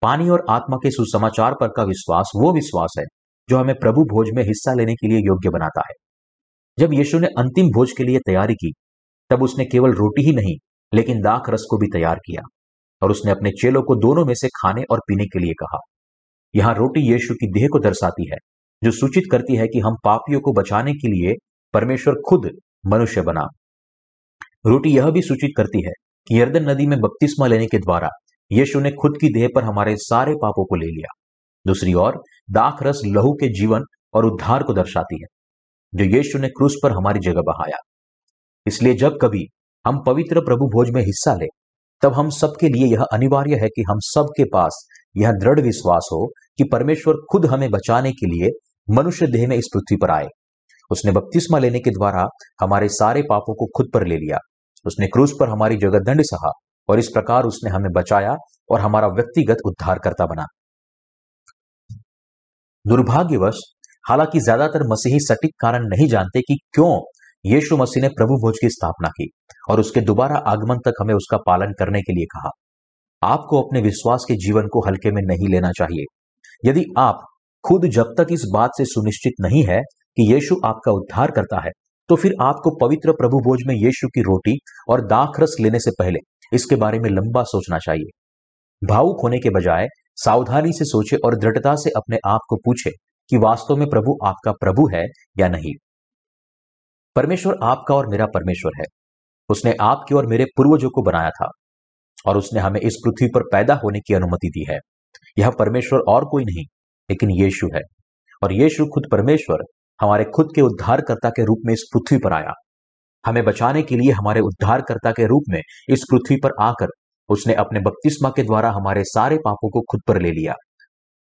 पानी और आत्मा के सुसमाचार पर का विश्वास वो विश्वास है जो हमें प्रभु भोज में हिस्सा लेने के लिए योग्य बनाता है। जब यीशु ने अंतिम भोज के लिए तैयारी की, तब उसने केवल रोटी ही नहीं, लेकिन दाख रस को भी तैयार किया और उसने अपने चेलों को दोनों में से खाने और पीने के लिए कहा। यहाँ रोटी यीशु की देह को दर्शाती है, जो सूचित करती है कि हम पापियों को बचाने के लिए परमेश्वर खुद मनुष्य बना। रोटी यह भी सूचित करती है कि यर्दन नदी में बपतिस्मा लेने के द्वारा यीशु ने खुद की देह पर हमारे सारे पापों को ले लिया। दूसरी ओर, दाख रस लहू के जीवन और उद्धार को दर्शाती है, जो यीशु ने क्रूस पर हमारी जगह बहाया। इसलिए जब कभी हम पवित्र प्रभु भोज में हिस्सा ले, तब हम सबके लिए यह अनिवार्य है कि हम सबके पास यह दृढ़ विश्वास हो कि परमेश्वर खुद हमें बचाने के लिए मनुष्य देह में इस पृथ्वी पर आए। उसने बपतिस्मा लेने के द्वारा हमारे सारे पापों को खुद पर ले लिया। उसने क्रूस पर हमारी जगह दंड सहा और इस प्रकार उसने हमें बचाया और हमारा व्यक्तिगत उद्धारकर्ता बना। दुर्भाग्यवश, हालाँकि ज़्यादातर मसीही सटीक कारण नहीं जानते कि क्यों यीशु मसीह ने प्रभु भोज की स्थापना की और उसके दोबारा आगमन तक हमें उसका पालन करने के लिए कहा। आपको अपने विश्वास के जीवन को हल्के में नहीं लेना चाहिए। यदि आप खुद जब तक इस बात से सुनिश्चित नहीं है कि यीशु आपका उद्धार करता है तो फिर आपको पवित्र प्रभु भोज में यीशु की रोटी और दाख रस लेने से पहले इसके बारे में लंबा सोचना चाहिए। भावुक होने के बजाय सावधानी से सोचे और दृढ़ता से अपने आप को पूछे कि वास्तव में प्रभु आपका प्रभु है या नहीं। परमेश्वर आपका और मेरा परमेश्वर है। उसने आपके और मेरे पूर्वजों को बनाया था और उसने हमें इस पृथ्वी पर पैदा होने की अनुमति दी है। यह परमेश्वर और कोई नहीं, लेकिन यीशु है। और यीशु खुद परमेश्वर हमारे खुद के उद्धारकर्ता के रूप में इस पृथ्वी पर आया। हमें बचाने के लिए हमारे उद्धारकर्ता के रूप में इस पृथ्वी पर आकर उसने अपने बपतिस्मा के द्वारा हमारे सारे पापों को खुद पर ले लिया।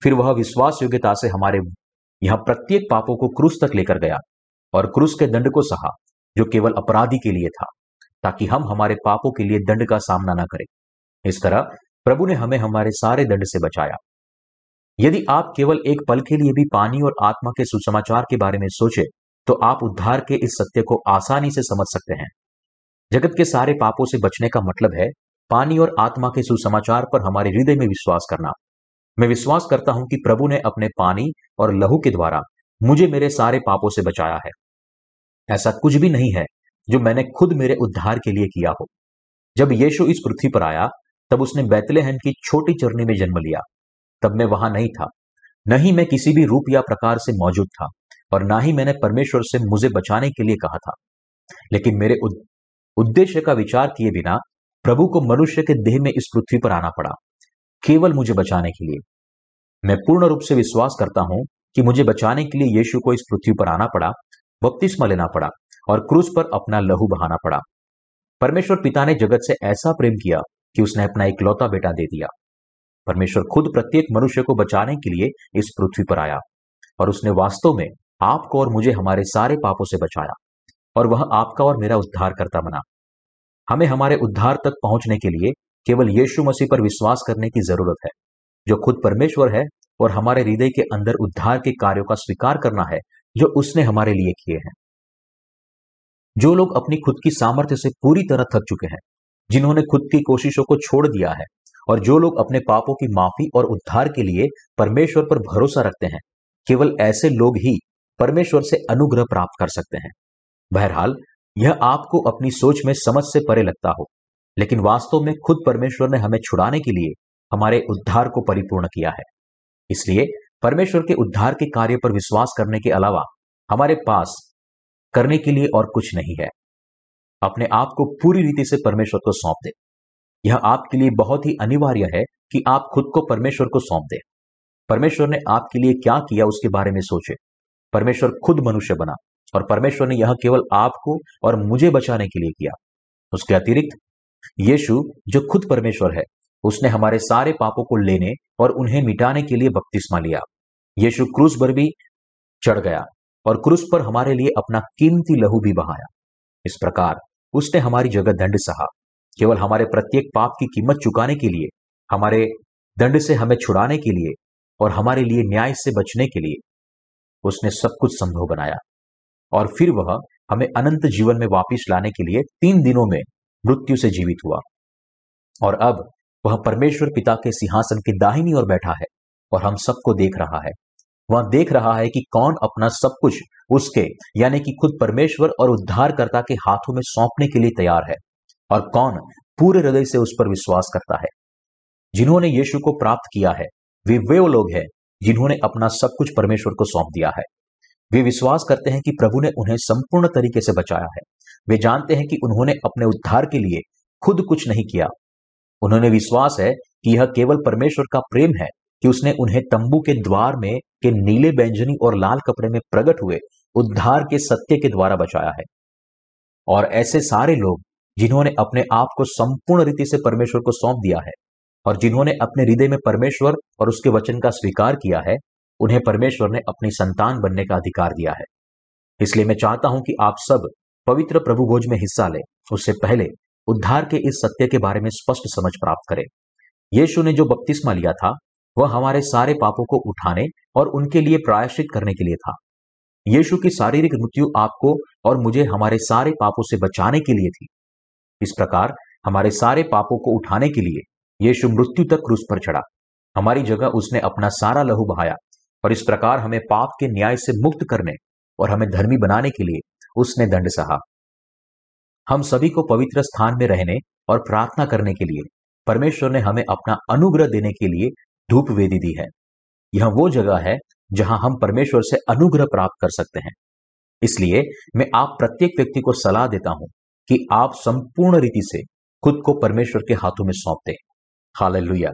फिर वह विश्वास योग्यता से हमारे यहाँ प्रत्येक पापों को क्रूस तक लेकर गया और क्रूस के दंड को सहा, जो केवल अपराधी के लिए था, ताकि हम हमारे पापों के लिए दंड का सामना न करें। इस तरह प्रभु ने हमें हमारे सारे दंड से बचाया। यदि आप केवल एक पल के लिए भी पानी और आत्मा के सुसमाचार के बारे में सोचे तो आप उद्धार के इस सत्य को आसानी से समझ सकते हैं। जगत के सारे पापों से बचने का मतलब है पानी और आत्मा के सुसमाचार पर हमारे हृदय में विश्वास करना। मैं विश्वास करता हूँ कि प्रभु ने अपने पानी और लहू के द्वारा मुझे मेरे सारे पापों से बचाया है। ऐसा कुछ भी नहीं है जो मैंने खुद मेरे उद्धार के लिए किया हो। जब यीशु इस पृथ्वी पर आया तब उसने बैतलेहन की छोटी चरनी में जन्म लिया। तब मैं वहाँ नहीं था। न ही मैं किसी भी रूप या प्रकार से मौजूद था, और ना ही मैंने परमेश्वर से मुझे बचाने के लिए कहा था। लेकिन मेरे उद्देश्य का विचार किए बिना प्रभु को मनुष्य के देह में इस पृथ्वी पर आना पड़ा, केवल मुझे बचाने के लिए। मैं पूर्ण रूप से विश्वास करता हूँ कि मुझे बचाने के लिए यीशु को इस पृथ्वी पर आना पड़ा, बपतिस्मा लेना पड़ा, और क्रूस पर अपना लहू बहाना पड़ा। परमेश्वर पिता ने जगत से ऐसा प्रेम किया कि उसने अपना इकलौता बेटा दे दिया। परमेश्वर खुद प्रत्येक मनुष्य को बचाने के लिए इस पृथ्वी पर आया और उसने वास्तव में आपको और मुझे हमारे सारे पापों से बचाया और वह आपका और मेरा उद्धार करता बना। हमें हमारे उद्धार तक पहुँचने के लिए केवल यीशु मसीह पर विश्वास करने की ज़रूरत है, जो खुद परमेश्वर है और हमारे हृदय के अंदर उद्धार के कार्यों का स्वीकार करना है, जो उसने हमारे लिए किए हैं। जो लोग अपनी खुद की सामर्थ्य से पूरी तरह थक चुके हैं जिन्होंने खुद की कोशिशों को छोड़ दिया है और जो लोग अपने पापों की माफ़ी और उद्धार के लिए परमेश्वर पर भरोसा रखते हैं, केवल ऐसे लोग ही परमेश्वर से अनुग्रह प्राप्त कर सकते हैं। बहरहाल, यह आपको अपनी सोच में समझ से परे लगता हो, लेकिन वास्तव में खुद परमेश्वर ने हमें छुड़ाने के लिए हमारे उद्धार को परिपूर्ण किया है। इसलिए परमेश्वर के उद्धार के कार्य पर विश्वास करने के अलावा हमारे पास करने के लिए और कुछ नहीं है। अपने आप को पूरी रीति से परमेश्वर को सौंप दे। यह आपके लिए बहुत ही अनिवार्य है कि आप खुद को परमेश्वर को सौंप दे। परमेश्वर ने आपके लिए क्या किया उसके बारे में सोचे। परमेश्वर खुद मनुष्य बना और परमेश्वर ने यह केवल आपको और मुझे बचाने के लिए किया। उसके अतिरिक्त, यीशु, जो खुद परमेश्वर है, उसने हमारे सारे पापों को लेने और उन्हें मिटाने के लिए बपतिस्मा लिया। यीशु क्रूस पर भी चढ़ गया और क्रूस पर हमारे लिए अपना कीमती लहू भी बहाया। इस प्रकार उसने हमारी जगह दंड सहा। केवल हमारे प्रत्येक पाप की कीमत चुकाने के लिए, हमारे दंड से हमें छुड़ाने के लिए और हमारे लिए न्याय से बचने के लिए उसने सब कुछ संभव बनाया। और फिर वह हमें अनंत जीवन में वापिस लाने के लिए तीन दिनों में मृत्यु से जीवित हुआ। और अब वह परमेश्वर पिता के सिंहासन के दाहिनी ओर बैठा है और हम सबको देख रहा है। वह देख रहा है कि कौन अपना सब कुछ उसके, यानी कि खुद परमेश्वर और उद्धारकर्ता के हाथों में सौंपने के लिए तैयार है और कौन पूरे हृदय से उस पर विश्वास करता है। जिन्होंने यीशु को प्राप्त किया है, वे वे लोग हैं जिन्होंने अपना सब कुछ परमेश्वर को सौंप दिया है। वे विश्वास करते हैं कि प्रभु ने उन्हें संपूर्ण तरीके से बचाया है। वे जानते हैं कि उन्होंने अपने उद्धार के लिए खुद कुछ नहीं किया। उन्होंने विश्वास है कि यह केवल परमेश्वर का प्रेम है कि उसने उन्हें तंबू के द्वार में के नीले बैंजनी और लाल कपड़े में प्रकट हुए, उद्धार के सत्य के द्वारा बचाया है। और ऐसे सारे लोग, जिन्होंने अपने आप को संपूर्ण रीति से परमेश्वर को सौंप दिया है, और जिन्होंने अपने हृदय में परमेश्वर और उसके वचन का स्वीकार किया है, उन्हें परमेश्वर ने अपनी संतान बनने का अधिकार दिया है। इसलिए मैं चाहता हूँ कि आप सब पवित्र प्रभु भोज में हिस्सा लें, उससे पहले उद्धार के इस सत्य के बारे में स्पष्ट समझ प्राप्त करें। यीशु ने जो बपतिस्मा लिया था वह हमारे सारे पापों को उठाने और उनके लिए प्रायश्चित करने के लिए था। यीशु की शारीरिक मृत्यु आपको और मुझे हमारे सारे पापों से बचाने के लिए थी। इस प्रकार हमारे सारे पापों को उठाने के लिए यीशु मृत्यु तक क्रूस पर चढ़ा। हमारी जगह उसने अपना सारा लहू बहाया और इस प्रकार हमें पाप के न्याय से मुक्त करने और हमें धर्मी बनाने के लिए उसने दंड सहा। हम सभी को पवित्र स्थान में रहने और प्रार्थना करने के लिए परमेश्वर ने हमें अपना अनुग्रह देने के लिए धूप वेदी दी है। यह वो जगह है जहाँ हम परमेश्वर से अनुग्रह प्राप्त कर सकते हैं। इसलिए मैं आप प्रत्येक व्यक्ति को सलाह देता हूँ कि आप संपूर्ण रीति से खुद को परमेश्वर के हाथों में सौंप दें हालेलुया।